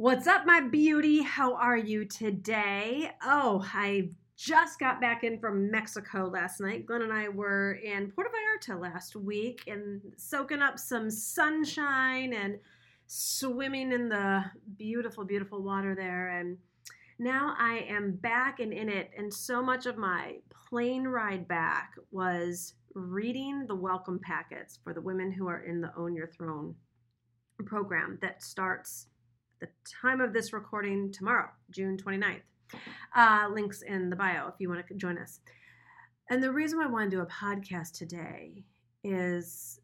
What's up, my beauty? How are you today? Oh, I just got back in from Mexico last night. Glenn and I were in Puerto Vallarta last week and soaking up some sunshine and swimming in the beautiful, beautiful water there. And now I am back and in it. And so much of my plane ride back was reading the welcome packets for the women who are in the Own Your Throne program that starts the time of this recording tomorrow, June 29th. Uh, links in the bio if you want to join us. And the reason why I want to do a podcast today is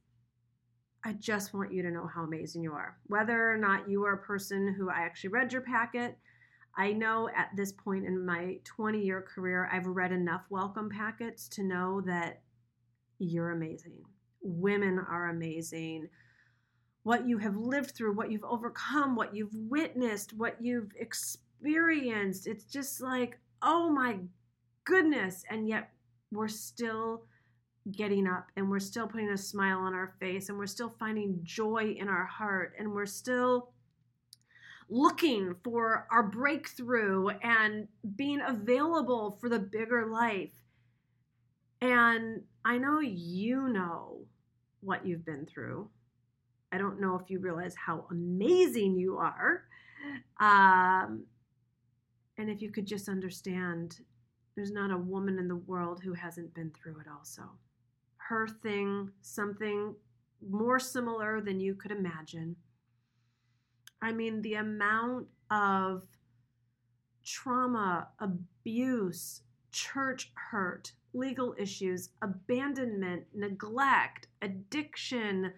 I just want you to know how amazing you are. Whether or not you are a person who I actually read your packet, I know at this point in my 20 year career, I've read enough welcome packets to know that you're amazing. Women are amazing. What you have lived through, what you've overcome, what you've witnessed, what you've experienced. It's just like, oh my goodness. And yet we're still getting up and we're still putting a smile on our face and we're still finding joy in our heart and we're still looking for our breakthrough and being available for the bigger life. And I know you know what you've been through. I don't know if you realize how amazing you are. Um, and if you could just understand, there's not a woman in the world who hasn't been through it also. Her thing, something more similar than you could imagine. I mean, the amount of trauma, abuse, church hurt, legal issues, abandonment, neglect, addiction.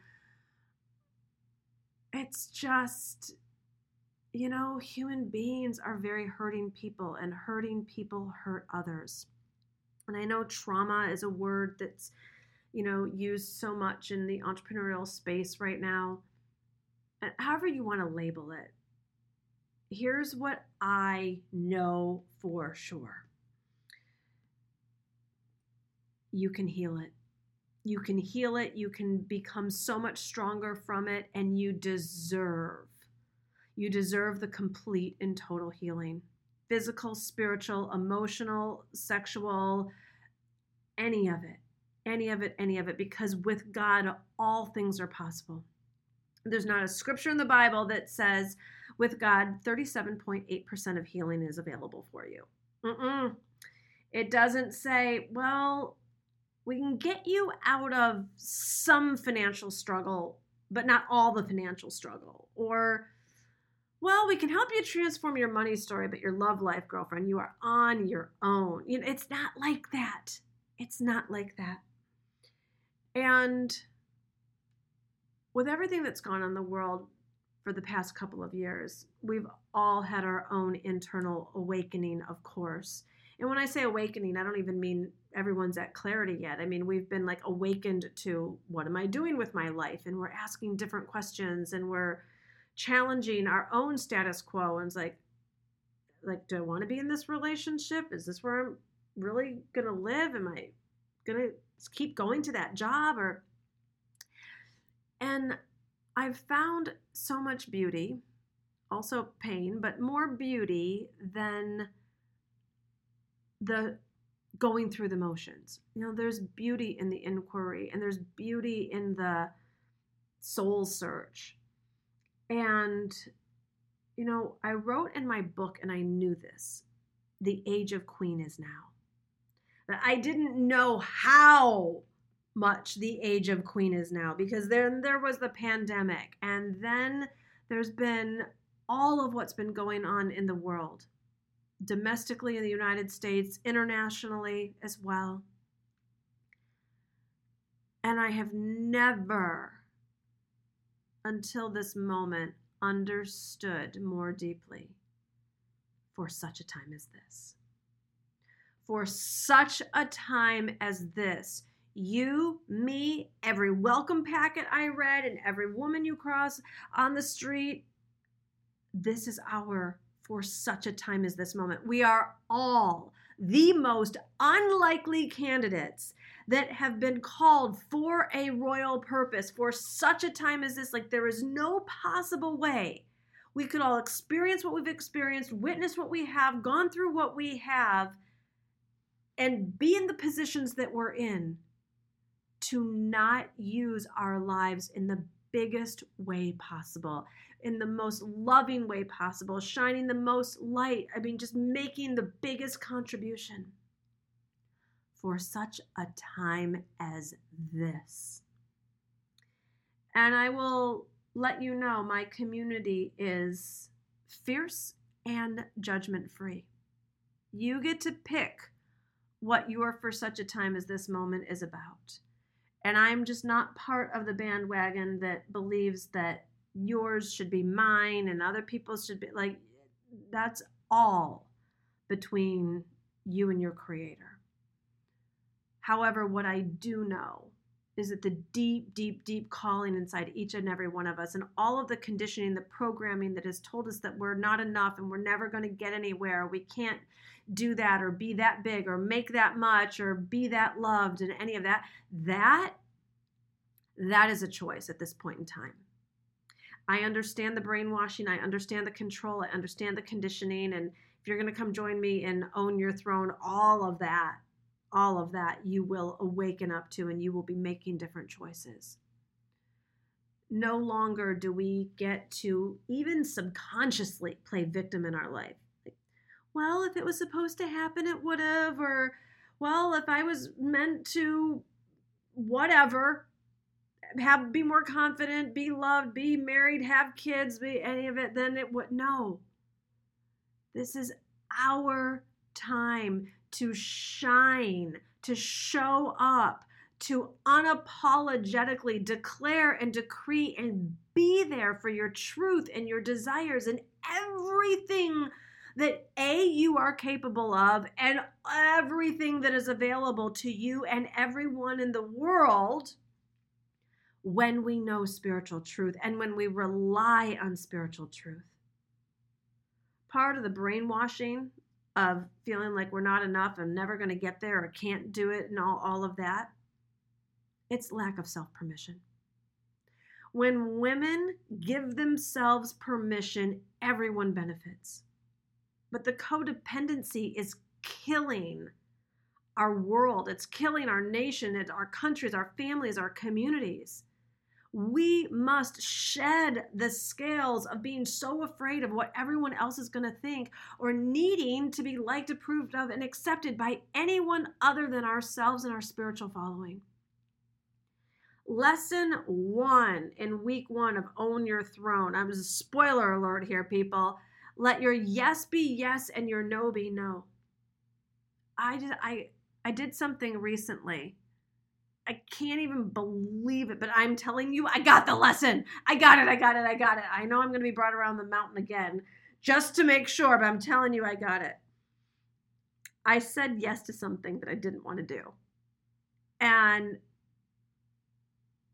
It's just, you know, human beings are very hurting people, and hurting people hurt others. And I know trauma is a word that's, you know, used so much in the entrepreneurial space right now. And however you want to label it, here's what I know for sure you can heal it. You can heal it. You can become so much stronger from it, and you deserve. You deserve the complete and total healing physical, spiritual, emotional, sexual, any of it. Any of it, any of it, because with God, all things are possible. There's not a scripture in the Bible that says, with God, 37.8% of healing is available for you. Mm-mm. It doesn't say, well, we can get you out of some financial struggle, but not all the financial struggle. Or, well, we can help you transform your money story, but your love life, girlfriend, you are on your own. You know, it's not like that. It's not like that. And with everything that's gone on in the world for the past couple of years, we've all had our own internal awakening, of course. And when I say awakening, I don't even mean everyone's at clarity yet. I mean, we've been like awakened to what am I doing with my life? And we're asking different questions and we're challenging our own status quo. And it's like, like, do I want to be in this relationship? Is this where I'm really gonna live? Am I gonna keep going to that job or and I've found so much beauty, also pain, but more beauty than the going through the motions. You know, there's beauty in the inquiry and there's beauty in the soul search. And, you know, I wrote in my book, and I knew this the age of queen is now. But I didn't know how much the age of queen is now because then there was the pandemic and then there's been all of what's been going on in the world domestically in the United States, internationally as well. And I have never, until this moment, understood more deeply for such a time as this. For such a time as this, you, me, every welcome packet I read, and every woman you cross on the street, this is our for such a time as this moment. We are all the most unlikely candidates that have been called for a royal purpose for such a time as this. Like, there is no possible way we could all experience what we've experienced, witness what we have, gone through what we have, and be in the positions that we're in to not use our lives in the biggest way possible, in the most loving way possible, shining the most light. I mean, just making the biggest contribution for such a time as this. And I will let you know my community is fierce and judgment free. You get to pick what your for such a time as this moment is about. And I'm just not part of the bandwagon that believes that yours should be mine and other people's should be like that's all between you and your creator. However, what I do know is that the deep, deep, deep calling inside each and every one of us, and all of the conditioning, the programming that has told us that we're not enough and we're never going to get anywhere, we can't do that or be that big or make that much or be that loved and any of that, that that is a choice at this point in time. I understand the brainwashing, I understand the control, I understand the conditioning, and if you're going to come join me and own your throne, all of that all of that you will awaken up to and you will be making different choices. No longer do we get to even subconsciously play victim in our life. Well, if it was supposed to happen, it would have, or, well, if I was meant to, whatever, have be more confident, be loved, be married, have kids, be any of it, then it would no. This is our time to shine, to show up, to unapologetically declare and decree and be there for your truth and your desires and everything that A, you are capable of, and everything that is available to you and everyone in the world when we know spiritual truth and when we rely on spiritual truth. Part of the brainwashing of feeling like we're not enough and never going to get there or can't do it and all, all of that. It's lack of self permission. When women give themselves permission, everyone benefits. But the codependency is killing our world, it's killing our nation, it's our countries, our families, our communities we must shed the scales of being so afraid of what everyone else is going to think or needing to be liked, approved of, and accepted by anyone other than ourselves and our spiritual following. Lesson one in week one of Own Your Throne. I'm just a spoiler alert here, people. Let your yes be yes and your no be no. I did I I did something recently I can't even believe it, but I'm telling you, I got the lesson. I got it. I got it. I got it. I know I'm going to be brought around the mountain again just to make sure, but I'm telling you, I got it. I said yes to something that I didn't want to do. And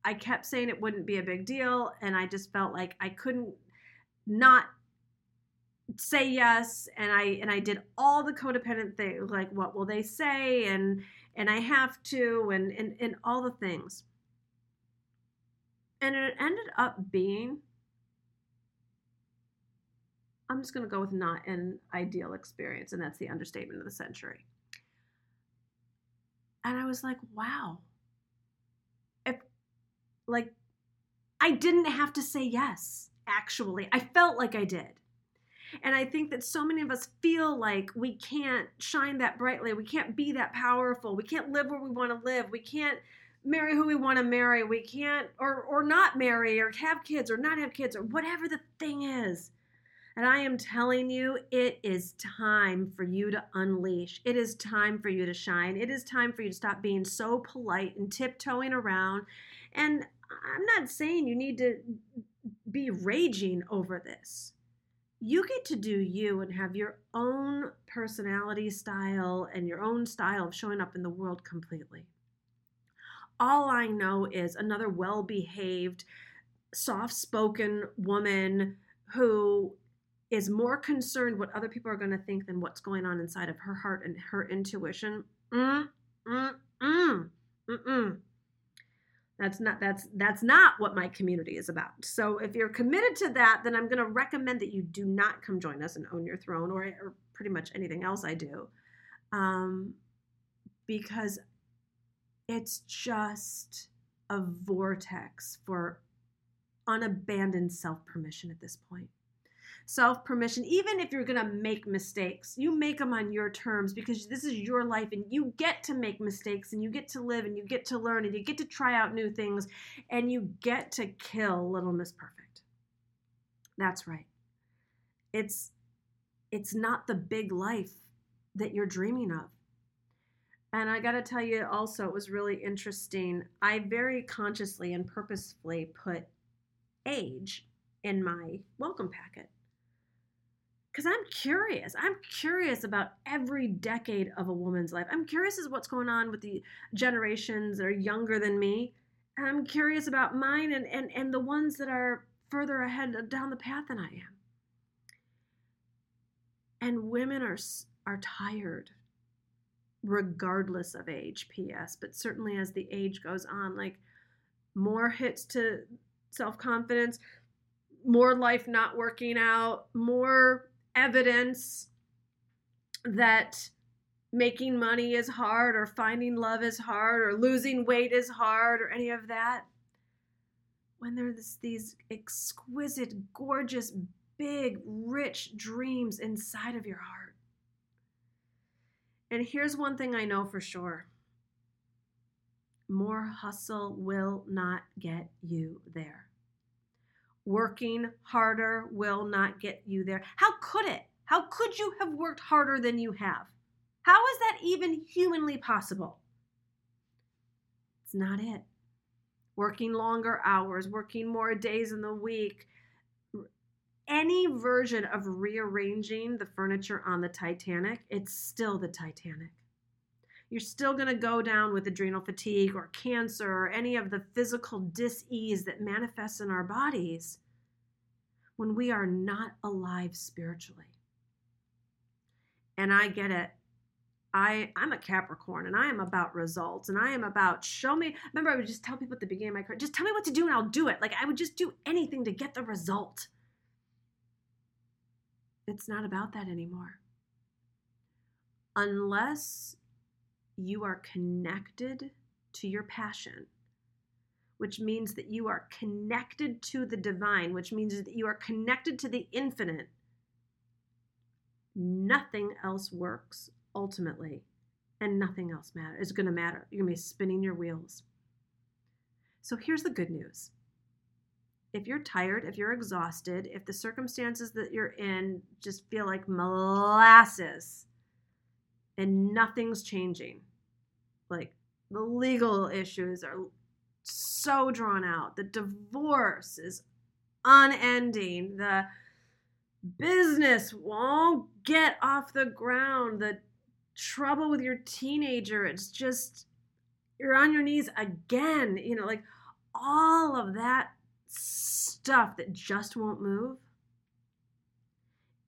I kept saying it wouldn't be a big deal. And I just felt like I couldn't not say yes and i and i did all the codependent things like what will they say and and I have to, and, and, and all the things. And it ended up being, I'm just going to go with not an ideal experience, and that's the understatement of the century. And I was like, wow. If, like, I didn't have to say yes, actually. I felt like I did. And I think that so many of us feel like we can't shine that brightly. We can't be that powerful. We can't live where we want to live. We can't marry who we want to marry. We can't or or not marry or have kids or not have kids or whatever the thing is. And I am telling you, it is time for you to unleash. It is time for you to shine. It is time for you to stop being so polite and tiptoeing around. And I'm not saying you need to be raging over this you get to do you and have your own personality style and your own style of showing up in the world completely. All I know is another well behaved, soft spoken woman who is more concerned what other people are going to think than what's going on inside of her heart and her intuition. Mm, mm, mm, mm, mm. That's not that's that's not what my community is about. So if you're committed to that, then I'm going to recommend that you do not come join us and own your throne or, or pretty much anything else I do. Um, because it's just a vortex for unabandoned self permission at this point self permission, even if you're going to make mistakes, you make them on your terms because this is your life and you get to make mistakes and you get to live and you get to learn and you get to try out new things and you get to kill Little Miss Perfect. That's right. It's it's not the big life that you're dreaming of. And I got to tell you also it was really interesting. I very consciously and purposefully put age in my welcome packet because I'm curious. I'm curious about every decade of a woman's life. I'm curious as what's going on with the generations that are younger than me. And I'm curious about mine and, and, and the ones that are further ahead uh, down the path than I am. And women are, are tired, regardless of age, P.S., but certainly as the age goes on, like more hits to self confidence, more life not working out, more evidence that making money is hard or finding love is hard or losing weight is hard or any of that. When there's these exquisite, gorgeous, big, rich dreams inside of your heart. And here's one thing I know for sure more hustle will not get you there working harder will not get you there. How could it? How could you have worked harder than you have? How is that even humanly possible? It's not it. Working longer hours, working more days in the week, any version of rearranging the furniture on the Titanic, it's still the Titanic. You're still going to go down with adrenal fatigue or cancer or any of the physical dis-ease that manifests in our bodies when we are not alive spiritually. And I get it. I, I'm a Capricorn and I am about results and I am about show me. Remember, I would just tell people at the beginning of my career, just tell me what to do and I'll do it. Like I would just do anything to get the result. It's not about that anymore. Unless you are connected to your passion, which means that you are connected to the divine, which means that you are connected to the infinite, nothing else works ultimately, and nothing else matter is going to matter. You're going to be spinning your wheels. So here's the good news. If you're tired, if you're exhausted, if the circumstances that you're in just feel like molasses and nothing's changing, like the legal issues are so drawn out. The divorce is unending. The business won't get off the ground. The trouble with your teenager, it's just you're on your knees again. You know, like all of that stuff that just won't move.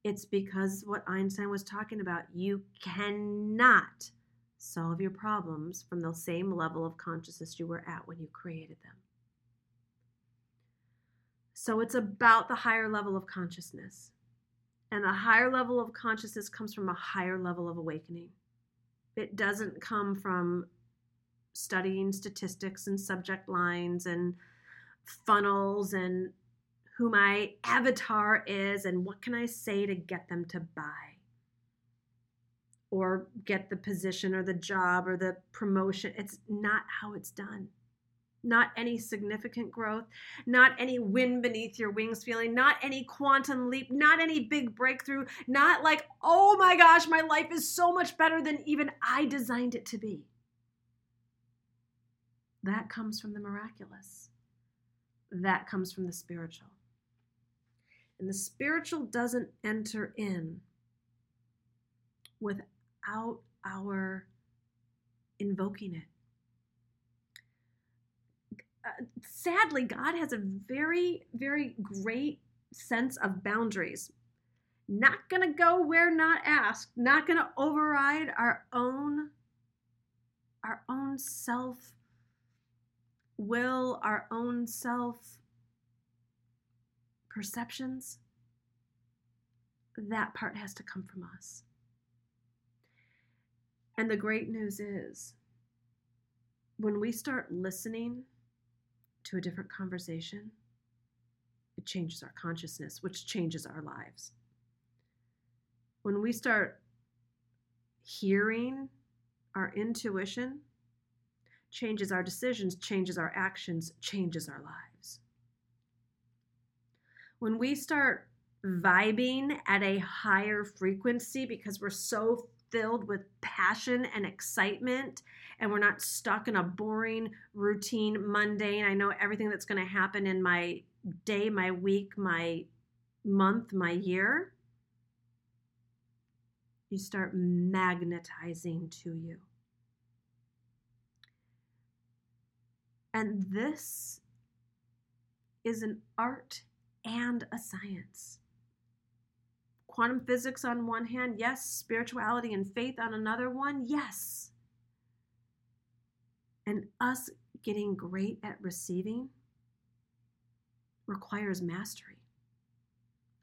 It's because what Einstein was talking about. You cannot solve your problems from the same level of consciousness you were at when you created them. So it's about the higher level of consciousness. And the higher level of consciousness comes from a higher level of awakening. It doesn't come from studying statistics and subject lines and funnels and who my avatar is and what can I say to get them to buy or get the position or the job or the promotion. It's not how it's done. Not any significant growth, not any wind beneath your wings feeling, not any quantum leap, not any big breakthrough, not like, oh my gosh, my life is so much better than even I designed it to be. That comes from the miraculous. That comes from the spiritual. And the spiritual doesn't enter in without our invoking it. Uh, sadly, God has a very, very great sense of boundaries. Not going to go where not asked, not going to override our own our own self will our own self perceptions, that part has to come from us. And the great news is when we start listening to a different conversation, it changes our consciousness, which changes our lives. When we start hearing our intuition, changes our decisions, changes our actions, changes our lives. When we start vibing at a higher frequency because we're so filled with passion and excitement and we're not stuck in a boring routine mundane i know everything that's going to happen in my day my week my month my year you start magnetizing to you. And this is an art and a science quantum physics on one hand, yes. Spirituality and faith on another one, yes. And us getting great at receiving requires mastery.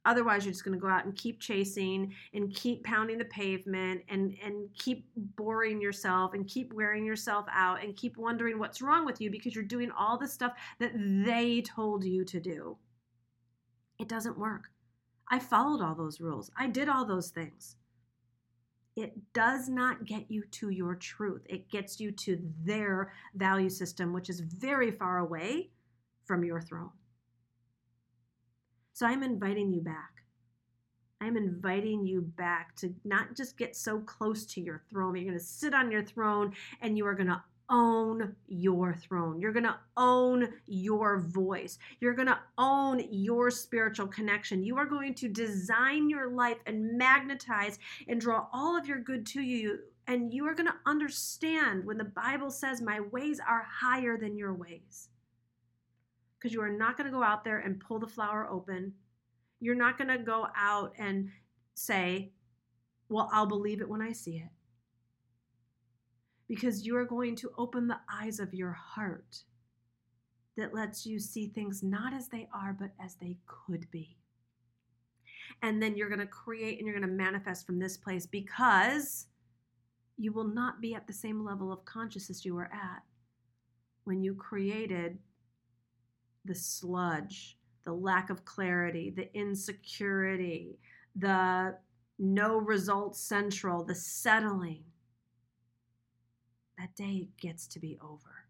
Otherwise, you're just going to go out and keep chasing and keep pounding the pavement and, and keep boring yourself and keep wearing yourself out and keep wondering what's wrong with you because you're doing all the stuff that they told you to do. It doesn't work. I followed all those rules. I did all those things. It does not get you to your truth. It gets you to their value system, which is very far away from your throne. So I'm inviting you back. I'm inviting you back to not just get so close to your throne. You're going to sit on your throne and you are going to own your throne. You're going to own your voice. You're going to own your spiritual connection. You are going to design your life and magnetize and draw all of your good to you. And you are going to understand when the Bible says, My ways are higher than your ways. Because you are not going to go out there and pull the flower open. You're not going to go out and say, Well, I'll believe it when I see it because you are going to open the eyes of your heart that lets you see things not as they are, but as they could be. And then you're going to create and you're going to manifest from this place because you will not be at the same level of consciousness you were at when you created the sludge, the lack of clarity, the insecurity, the no results central, the settling that day gets to be over.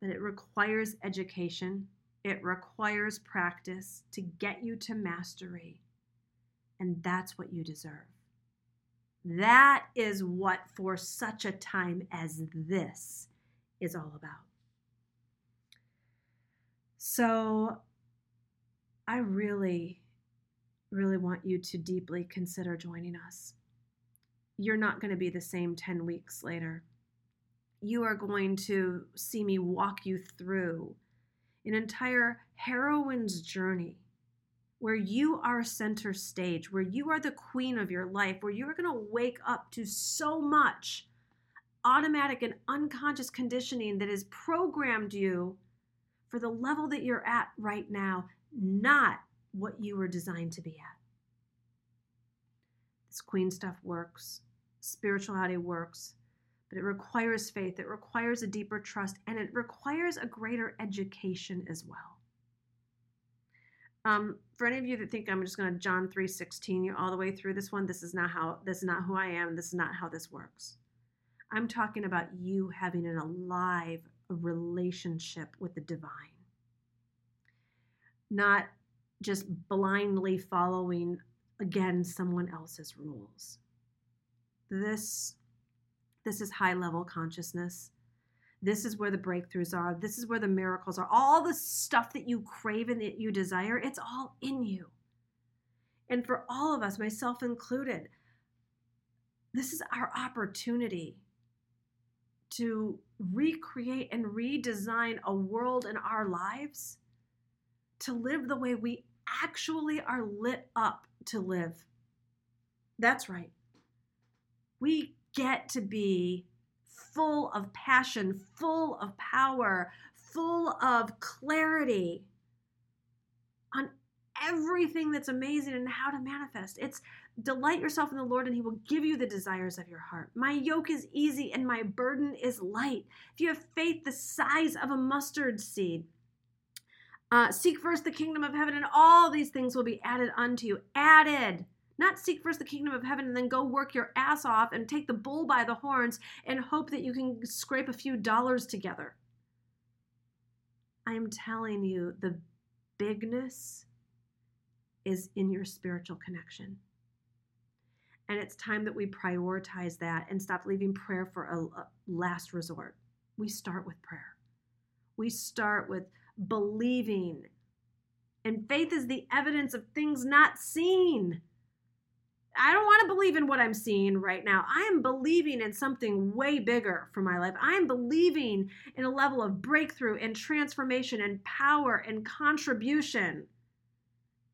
But it requires education, it requires practice to get you to mastery. And that's what you deserve. That is what, for such a time as this, is all about. So, I really, really want you to deeply consider joining us you're not going to be the same 10 weeks later. You are going to see me walk you through an entire heroine's journey where you are center stage, where you are the queen of your life, where you are going to wake up to so much automatic and unconscious conditioning that has programmed you for the level that you're at right now, not what you were designed to be at. This queen stuff works spirituality works, but it requires faith, it requires a deeper trust, and it requires a greater education as well. Um, for any of you that think I'm just going to John 3:16 you all the way through this one, this is not how this is not who I am, this is not how this works. I'm talking about you having an alive relationship with the divine. Not just blindly following again someone else's rules. This this is high level consciousness. This is where the breakthroughs are. This is where the miracles are. All the stuff that you crave and that you desire, it's all in you. And for all of us, myself included, this is our opportunity to recreate and redesign a world in our lives to live the way we actually are lit up to live. That's right we get to be full of passion, full of power, full of clarity on everything that's amazing and how to manifest. It's delight yourself in the Lord and he will give you the desires of your heart. My yoke is easy and my burden is light. If you have faith the size of a mustard seed, uh, seek first the kingdom of heaven and all these things will be added unto you. Added. Not seek first the kingdom of heaven and then go work your ass off and take the bull by the horns and hope that you can scrape a few dollars together. I am telling you, the bigness is in your spiritual connection. And it's time that we prioritize that and stop leaving prayer for a last resort. We start with prayer. We start with believing. And faith is the evidence of things not seen. I don't want to believe in what I'm seeing right now. I am believing in something way bigger for my life. I'm believing in a level of breakthrough and transformation and power and contribution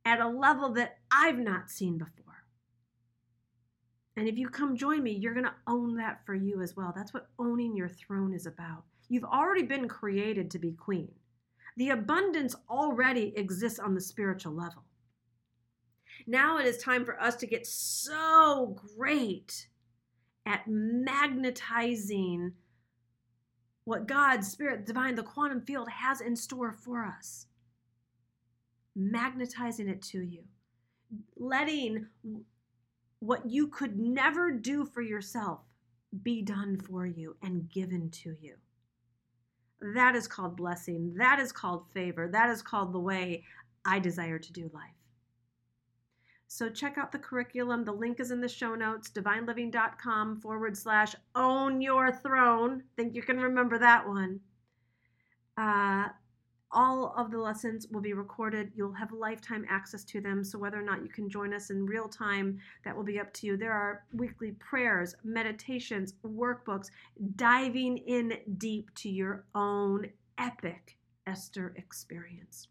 at a level that I've not seen before. And if you come join me, you're going to own that for you as well. That's what owning your throne is about. You've already been created to be queen. The abundance already exists on the spiritual level. Now it is time for us to get so great at magnetizing what God, Spirit, Divine, the quantum field has in store for us. Magnetizing it to you. Letting what you could never do for yourself be done for you and given to you. That is called blessing. That is called favor. That is called the way I desire to do life. So check out the curriculum. The link is in the show notes, divineliving.com forward slash own your throne. Think you can remember that one. Uh, all of the lessons will be recorded. You'll have lifetime access to them. So, whether or not you can join us in real time, that will be up to you. There are weekly prayers, meditations, workbooks, diving in deep to your own epic Esther experience.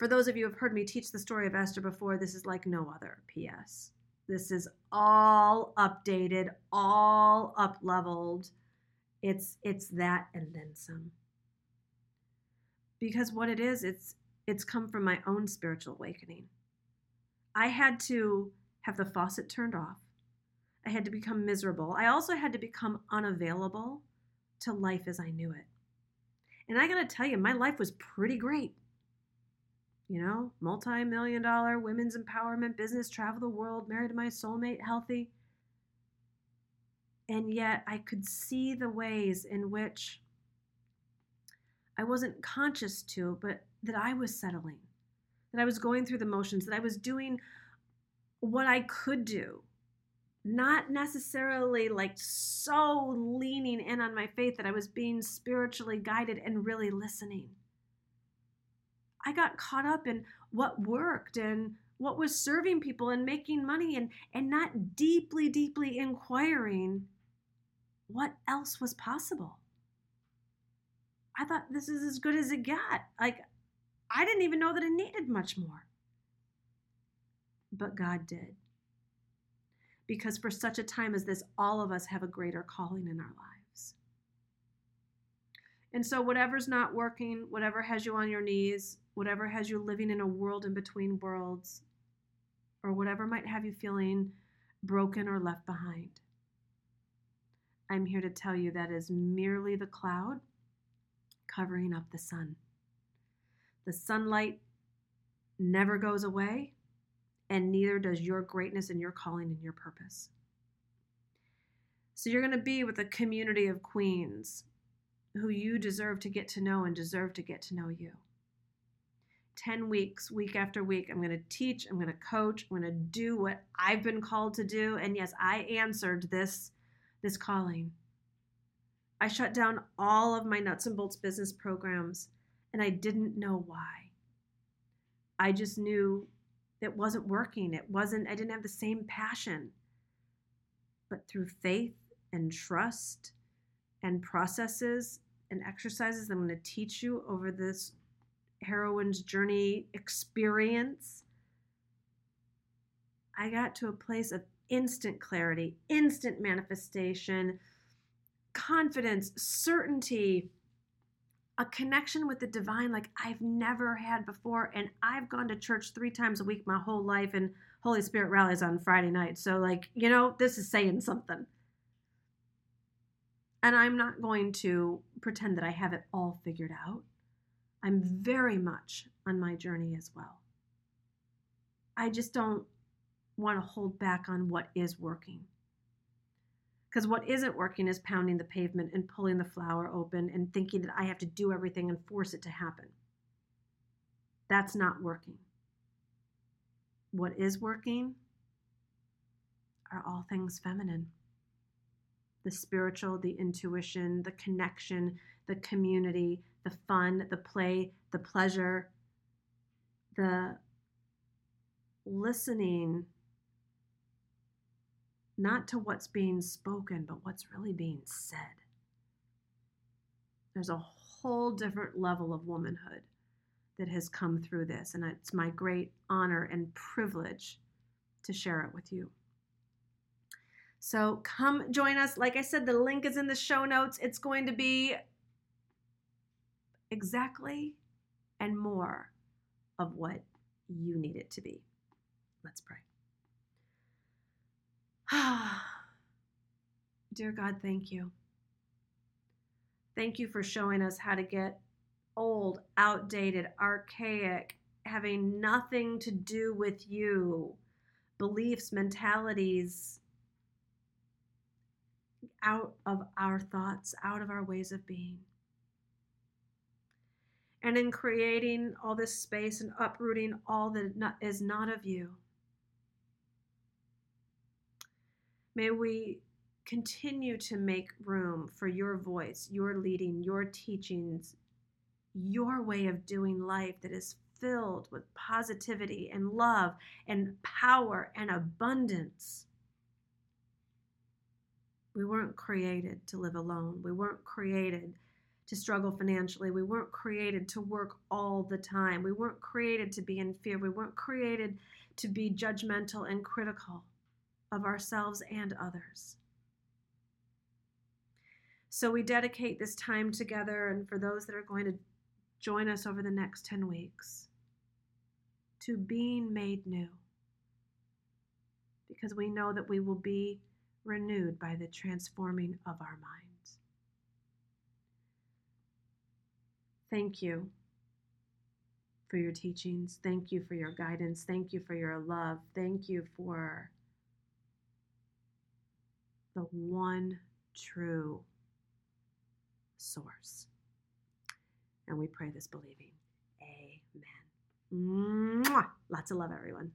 For those of you who have heard me teach the story of Esther before, this is like no other. P.S. This is all updated, all up leveled. It's it's that and then some because what it is it's it's come from my own spiritual awakening i had to have the faucet turned off i had to become miserable i also had to become unavailable to life as i knew it and i got to tell you my life was pretty great you know multi-million dollar women's empowerment business travel the world married to my soulmate healthy and yet i could see the ways in which I wasn't conscious to, but that I was settling, that I was going through the motions, that I was doing what I could do, not necessarily like so leaning in on my faith that I was being spiritually guided and really listening. I got caught up in what worked and what was serving people and making money and and not deeply deeply inquiring what else was possible. I thought this is as good as it got. Like, I didn't even know that it needed much more. But God did. Because for such a time as this, all of us have a greater calling in our lives. And so, whatever's not working, whatever has you on your knees, whatever has you living in a world in between worlds, or whatever might have you feeling broken or left behind, I'm here to tell you that is merely the cloud covering up the sun. The sunlight never goes away, and neither does your greatness and your calling and your purpose. So you're going to be with a community of queens who you deserve to get to know and deserve to get to know you. 10 weeks, week after week, I'm going to teach, I'm going to coach, I'm going to do what I've been called to do. And yes, I answered this, this calling. I shut down all of my nuts and bolts business programs and I didn't know why. I just knew it wasn't working. It wasn't, I didn't have the same passion. But through faith and trust and processes and exercises I'm going to teach you over this heroine's journey experience, I got to a place of instant clarity, instant manifestation, confidence, certainty, a connection with the divine like I've never had before. And I've gone to church three times a week my whole life, and Holy Spirit rallies on Friday night. So, like, you know, this is saying something. And I'm not going to pretend that I have it all figured out. I'm very much on my journey as well. I just don't want to hold back on what is working. Because what isn't working is pounding the pavement and pulling the flower open and thinking that I have to do everything and force it to happen. That's not working. What is working are all things feminine the spiritual, the intuition, the connection, the community, the fun, the play, the pleasure, the listening not to what's being spoken, but what's really being said. There's a whole different level of womanhood that has come through this, and it's my great honor and privilege to share it with you. So come join us. Like I said, the link is in the show notes. It's going to be exactly and more of what you need it to be. Let's pray. Dear God, thank you. Thank you for showing us how to get old, outdated, archaic, having nothing to do with you, beliefs, mentalities, out of our thoughts, out of our ways of being. And in creating all this space and uprooting all that is not of you, may we continue to make room for your voice, your leading, your teachings, your way of doing life that is filled with positivity and love and power and abundance. We weren't created to live alone. We weren't created to struggle financially. We weren't created to work all the time. We weren't created to be in fear. We weren't created to be judgmental and critical of ourselves and others. So we dedicate this time together, and for those that are going to join us over the next 10 weeks, to being made new. Because we know that we will be renewed by the transforming of our minds. Thank you for your teachings. Thank you for your guidance. Thank you for your love. Thank you for the one true source. And we pray this believing. Amen. Mwah! Lots of love, everyone.